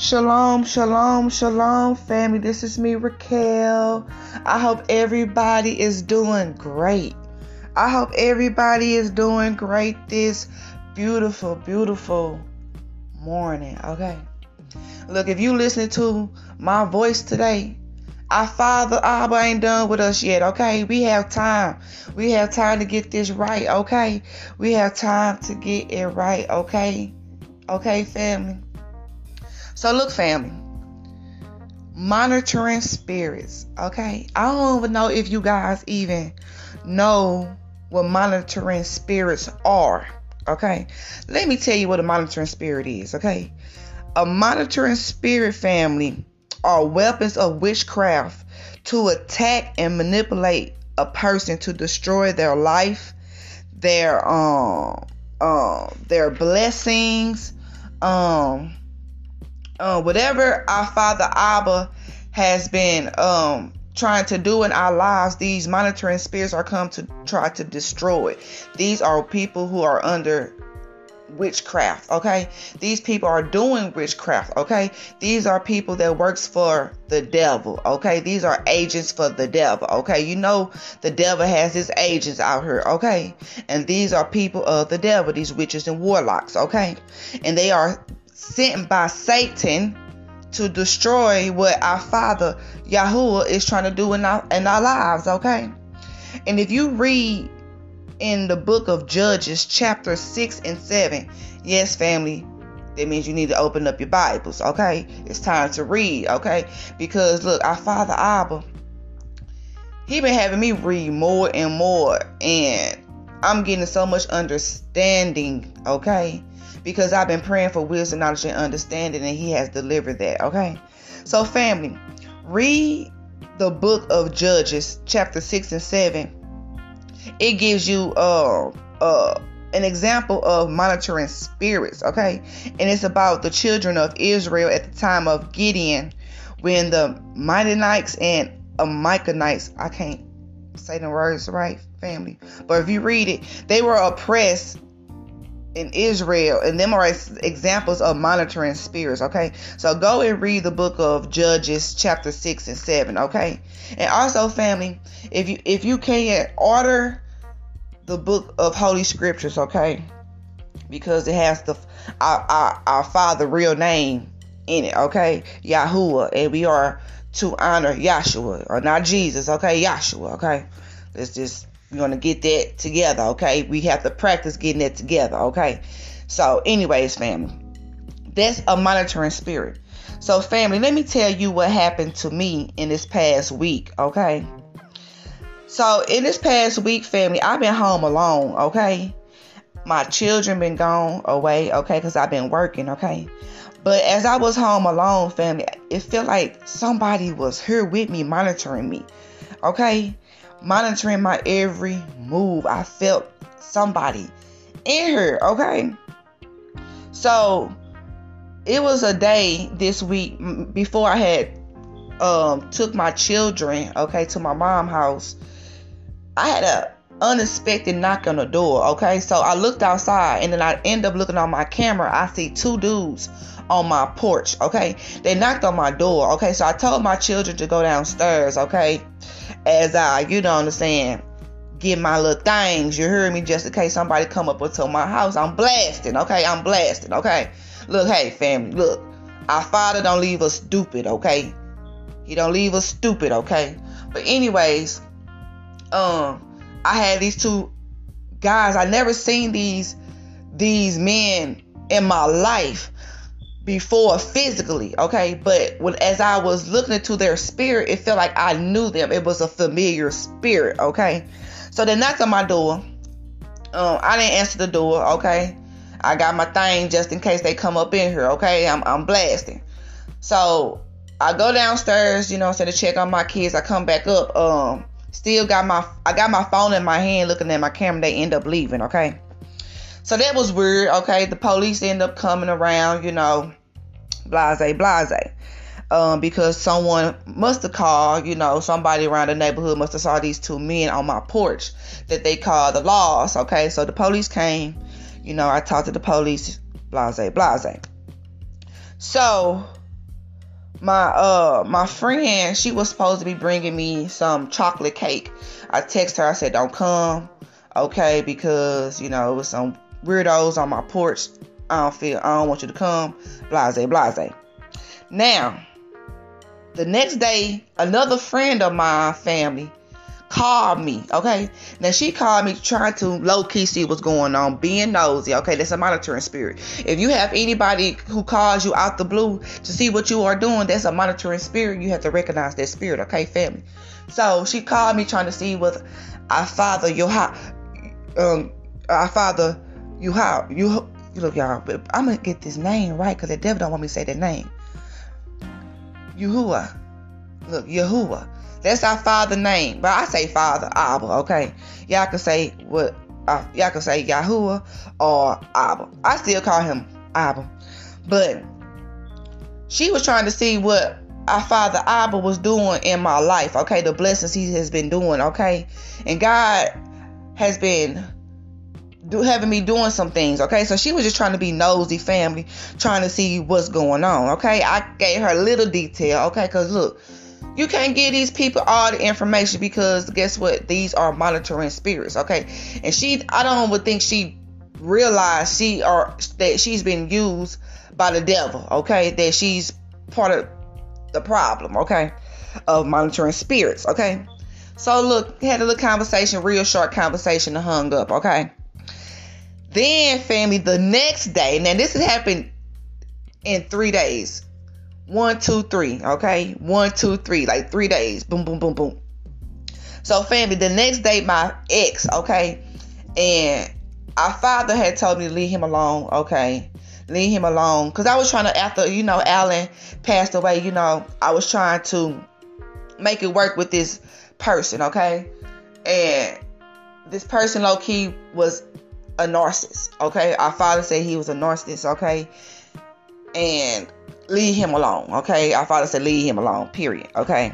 Shalom, shalom, shalom, family. This is me, Raquel. I hope everybody is doing great. I hope everybody is doing great this beautiful, beautiful morning. Okay. Look, if you listen to my voice today, our Father Abba ain't done with us yet, okay? We have time. We have time to get this right, okay? We have time to get it right, okay? Okay, family? So look, family, monitoring spirits. Okay, I don't even know if you guys even know what monitoring spirits are. Okay, let me tell you what a monitoring spirit is. Okay, a monitoring spirit family are weapons of witchcraft to attack and manipulate a person to destroy their life, their um, um, their blessings, um uh, whatever our Father Abba has been um, trying to do in our lives, these monitoring spirits are come to try to destroy. These are people who are under witchcraft okay? These people are doing witchcraft okay? These are people that works for the devil okay? These are agents for the devil okay? You know the devil has his agents out here okay? And these are people of the devil these witches and warlocks okay? And they are sent by Satan to destroy what our Father Yahuwah is trying to do in our in our lives, okay? And if you read in the book of Judges, chapter 6 and 7, yes, family, that means you need to open up your Bibles, okay? It's time to read, okay? Because look, our Father Abba, he been having me read more and more, and I'm getting so much understanding, okay? because I've been praying for wisdom, knowledge, and understanding, and He has delivered that. Okay. So, family, read the book of Judges, chapter 6 and 7. It gives you uh uh an example of monitoring spirits, okay? And it's about the children of Israel at the time of Gideon when the Midianites and Amalekites, I can't say the words right, family, but if you read it, they were oppressed in Israel, and them are examples of monitoring spirits. Okay, so go and read the book of Judges, chapter six and seven. Okay, and also, family, if you if you can't order the book of Holy Scriptures, okay, because it has the our our, our Father real name in it. Okay, Yahuwah, and we are to honor Yahshua or not Jesus. Okay, Yahshua. Okay, let's just we're to get that together, okay? We have to practice getting that together, okay? So, anyways, family, that's a monitoring spirit. So, family, let me tell you what happened to me in this past week, okay? So, in this past week, family, I've been home alone, okay? My children been gone away, okay? Because I've been working, okay? But as I was home alone, family, it felt like somebody was here with me, monitoring me, okay? monitoring my every move. I felt somebody in here. okay? So it was a day this week before I had um took my children, okay, to my mom house. I had a unexpected knock on the door, okay? So I looked outside and then I end up looking on my camera. I see two dudes on my porch, okay? They knocked on my door, okay? So I told my children to go downstairs, okay? as I, you know, understand, get my little things. You hear me? Just in case somebody come up into my house, I'm blasting. Okay, I'm blasting. Okay, look, hey family, look, our Father don't leave us stupid. Okay, He don't leave us stupid. Okay, but anyways, um, I had these two guys. I never seen these these men in my life before physically, okay? But when as I was looking into their spirit, it felt like I knew them. It was a familiar spirit, okay? So they knocked on my door. Um, I didn't answer the door, okay? I got my thing just in case they come up in here, okay? I'm I'm blasting. So I go downstairs, you know, instead to check on my kids. I come back up. Um, still got my I got my phone in my hand looking at my camera. They end up leaving, okay? So that was weird, okay? The police end up coming around, you know blase, blase. Um, because someone must have called, you know, somebody around the neighborhood must have saw these two men on my porch that they called the laws. Okay, so the police came, you know, I talked to the police, blase, blase. So my uh my friend, she was supposed to be bringing me some chocolate cake. I text her, I said, Don't come, okay, because you know, it was some weirdos on my porch. I don't feel I don't want you to come. Blase, blase. Now, the next day, another friend of my family called me, okay? Now she called me trying to low key see what's going on, being nosy, okay? That's a monitoring spirit. If you have anybody who calls you out the blue to see what you are doing, that's a monitoring spirit. You have to recognize that spirit, okay, family? So she called me trying to see what our father, your um, our father, you how you look y'all, but I'm gonna get this name right because the devil don't want me to say that name. Yahuwah. Look, Yahuwah. That's our father name. But I say father, Abba, okay? Y'all can say what uh, y'all can say Yahuwah or Abba. I still call him Abba. But she was trying to see what our father Abba was doing in my life, okay? The blessings he has been doing, okay? And God has been do, having me doing some things, okay? So she was just trying to be nosy family, trying to see what's going on, okay? I gave her a little detail, okay? Because look, you can't give these people all the information because guess what? These are monitoring spirits, okay? And she, I don't would think she realized she or that she's been used by the devil, okay? That she's part of the problem, okay? Of monitoring spirits, okay? So look, had a little conversation, real short conversation, and hung up, okay? Then, family, the next day, now this has happened in three days. One, two, three. Okay. One, two, three. Like three days. Boom, boom, boom, boom. So, family, the next day, my ex, okay, and our father had told me to leave him alone, okay, leave him alone, cause I was trying to after you know Alan passed away, you know, I was trying to make it work with this person, okay, and this person low key was a narcissist, okay. Our father said he was a narcissist, okay, and leave him alone. Okay. Our father said, leave him alone, period. Okay.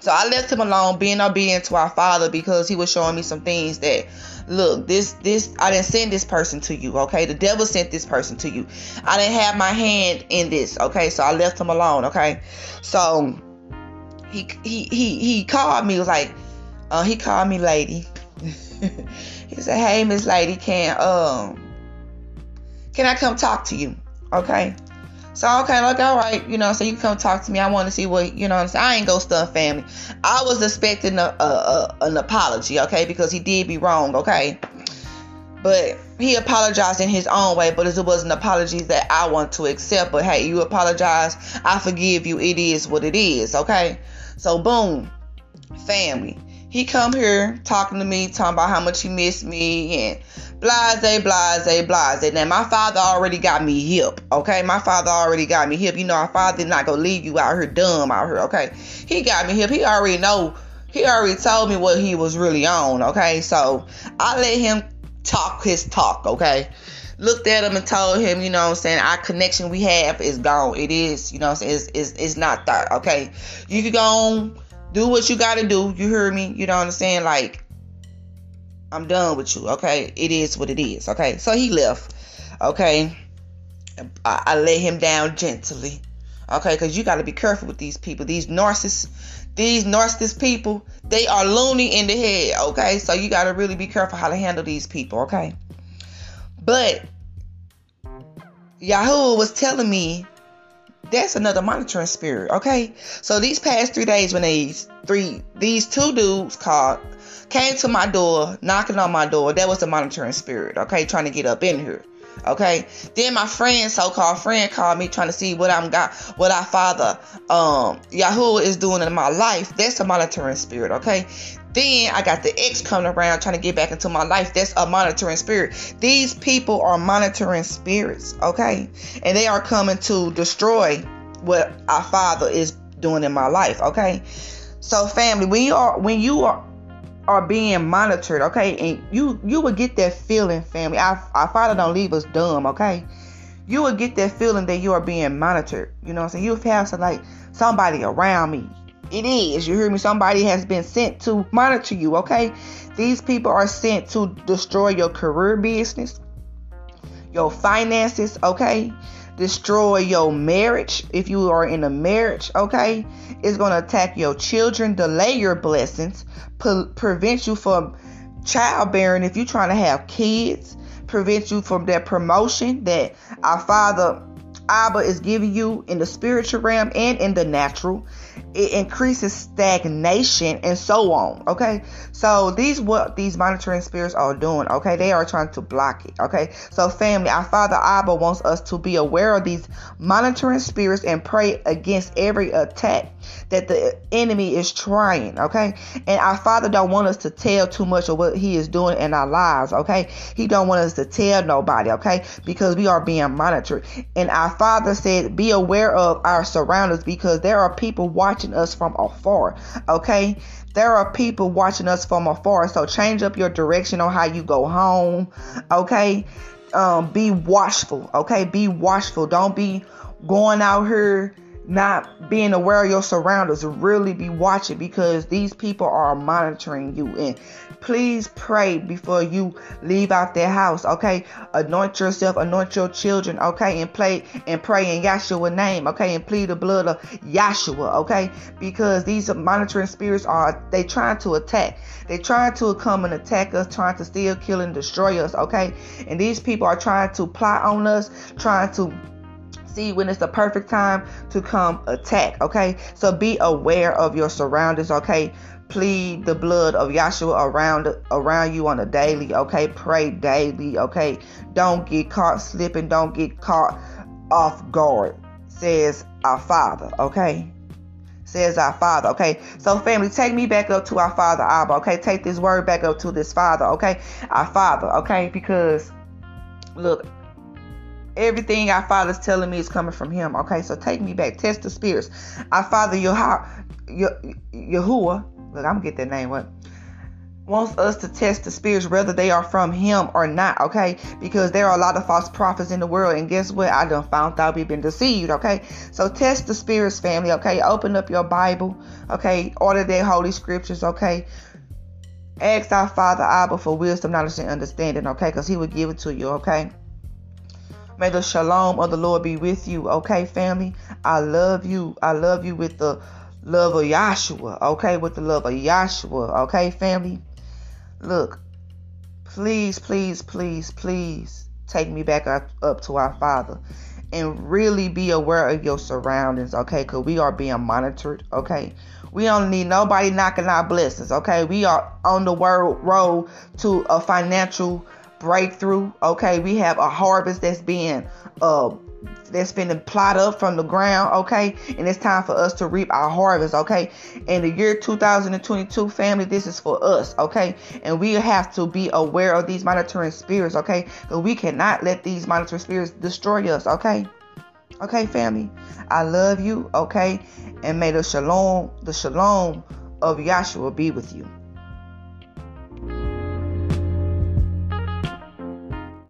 So I left him alone, being obedient to our father because he was showing me some things that look, this this I didn't send this person to you, okay? The devil sent this person to you. I didn't have my hand in this, okay? So I left him alone, okay? So he he he he called me, was like, uh, he called me lady. he said, Hey Miss Lady, can um can I come talk to you? Okay. So okay, like all right, you know, so you come talk to me. I want to see what you know. Saying I ain't go stuff family. I was expecting a, a, a, an apology, okay, because he did be wrong, okay. But he apologized in his own way, but it was an apology that I want to accept. But hey, you apologize, I forgive you. It is what it is, okay. So boom, family. He come here talking to me, talking about how much he missed me and blase, blase, blase. Now my father already got me hip, okay? My father already got me hip. You know, our father not gonna leave you out here dumb out here, okay? He got me hip. He already know. He already told me what he was really on, okay? So I let him talk his talk, okay? Looked at him and told him, you know I'm saying, our connection we have is gone. It is, you know I'm saying, it's, it's, it's not that, okay? You can go on, do what you gotta do. You hear me? You know what I'm saying? Like, I'm done with you. Okay, it is what it is. Okay, so he left. Okay, I, I let him down gently. Okay, because you got to be careful with these people. These narcissists, these narcissist people, they are loony in the head. Okay, so you got to really be careful how to handle these people. Okay, but Yahuwah was telling me that's another monitoring spirit. Okay, so these past three days when these three these two dudes called came to my door, knocking on my door. That was the monitoring spirit, okay, trying to get up in here. Okay. Then my friend, so-called friend, called me trying to see what I'm got, what our father, um, Yahuwah is doing in my life. That's a monitoring spirit. Okay. Then I got the ex coming around trying to get back into my life. That's a monitoring spirit. These people are monitoring spirits. Okay. And they are coming to destroy what our father is doing in my life. Okay. So family, when you are when you are are being monitored, okay? And you you will get that feeling, family. Our, our Father don't leave us dumb, okay? You will get that feeling that you are being monitored. You know what I'm saying? You'll have some like somebody around me. It is. You hear me? Somebody has been sent to monitor you, okay? These people are sent to destroy your career business, your finances, okay? destroy your marriage if you are in a marriage, okay? It's going to attack your children, delay your blessings, pre- prevent you from childbearing if you're trying to have kids, prevent you from that promotion that our Father Abba is giving you in the spiritual realm and in the natural. It increases stagnation and so on. Okay. So these what these monitoring spirits are doing. Okay. They are trying to block it. Okay. So family, our Father Abba wants us to be aware of these monitoring spirits and pray against every attack that the enemy is trying, okay? And our Father don't want us to tell too much of what He is doing in our lives, okay? He don't want us to tell nobody, okay? Because we are being monitored. And our Father said, be aware of our surroundings because there are people watching us from afar, okay? There are people watching us from afar. So change up your direction on how you go home, okay? Um, be watchful, okay? Be watchful. Don't be going out here not being aware of your surroundings, really be watching because these people are monitoring you. And please pray before you leave out their house, okay? Anoint yourself, anoint your children, okay? And play and pray in Yahshua's name, okay? And plead the blood of Yahshua, okay? Because these monitoring spirits are they trying to attack. They trying to come and attack us, trying to steal, kill, and destroy us, okay? And these people are trying to plot on us, trying to see when it's the perfect time to come attack. Okay, so be aware of your surroundings. Okay, plead the blood of Yahshua around around you on a daily. Okay, pray daily. Okay, don't get caught slipping. Don't get caught off guard. Says our Father. Okay. Says our Father, okay? So, family, take me back up to our Father, Abba, okay? Take this word back up to this Father, okay? Our Father, okay? Because, look, Everything our Father's telling me is coming from Him. Okay, so take me back. Test the spirits. Our Father Yah- Yahuwah, look, I'm gonna get that name what wants us to test the spirits whether they are from him or not, okay? Because there are a lot of false prophets in the world, and guess what? I done found out we've been deceived, okay? So test the spirits, family, okay? Open up your Bible, okay? Order their holy scriptures, okay? Ask our Father Abba for wisdom, knowledge, and understanding, okay? Because he will give it to you, okay? May the shalom of the Lord be with you. Okay, family? I love you. I love you with the love of Yahshua. Okay, with the love of Yahshua. Okay, family? Look, please, please, please, please take me back up, up to our Father and really be aware of your surroundings, okay? Because we are being monitored, okay? We don't need nobody knocking our blessings, okay? We are on the world road to a financial breakthrough. Okay, we have a harvest that's being uh that's been plot up from the ground, okay? And it's time for us to reap our harvest, okay? In the year 2022, family, this is for us, okay? And we have to be aware of these monitoring spirits, okay? But we cannot let these monitoring spirits destroy us, okay? Okay, family. I love you, okay? And may the shalom, the shalom of Yahshua be with you.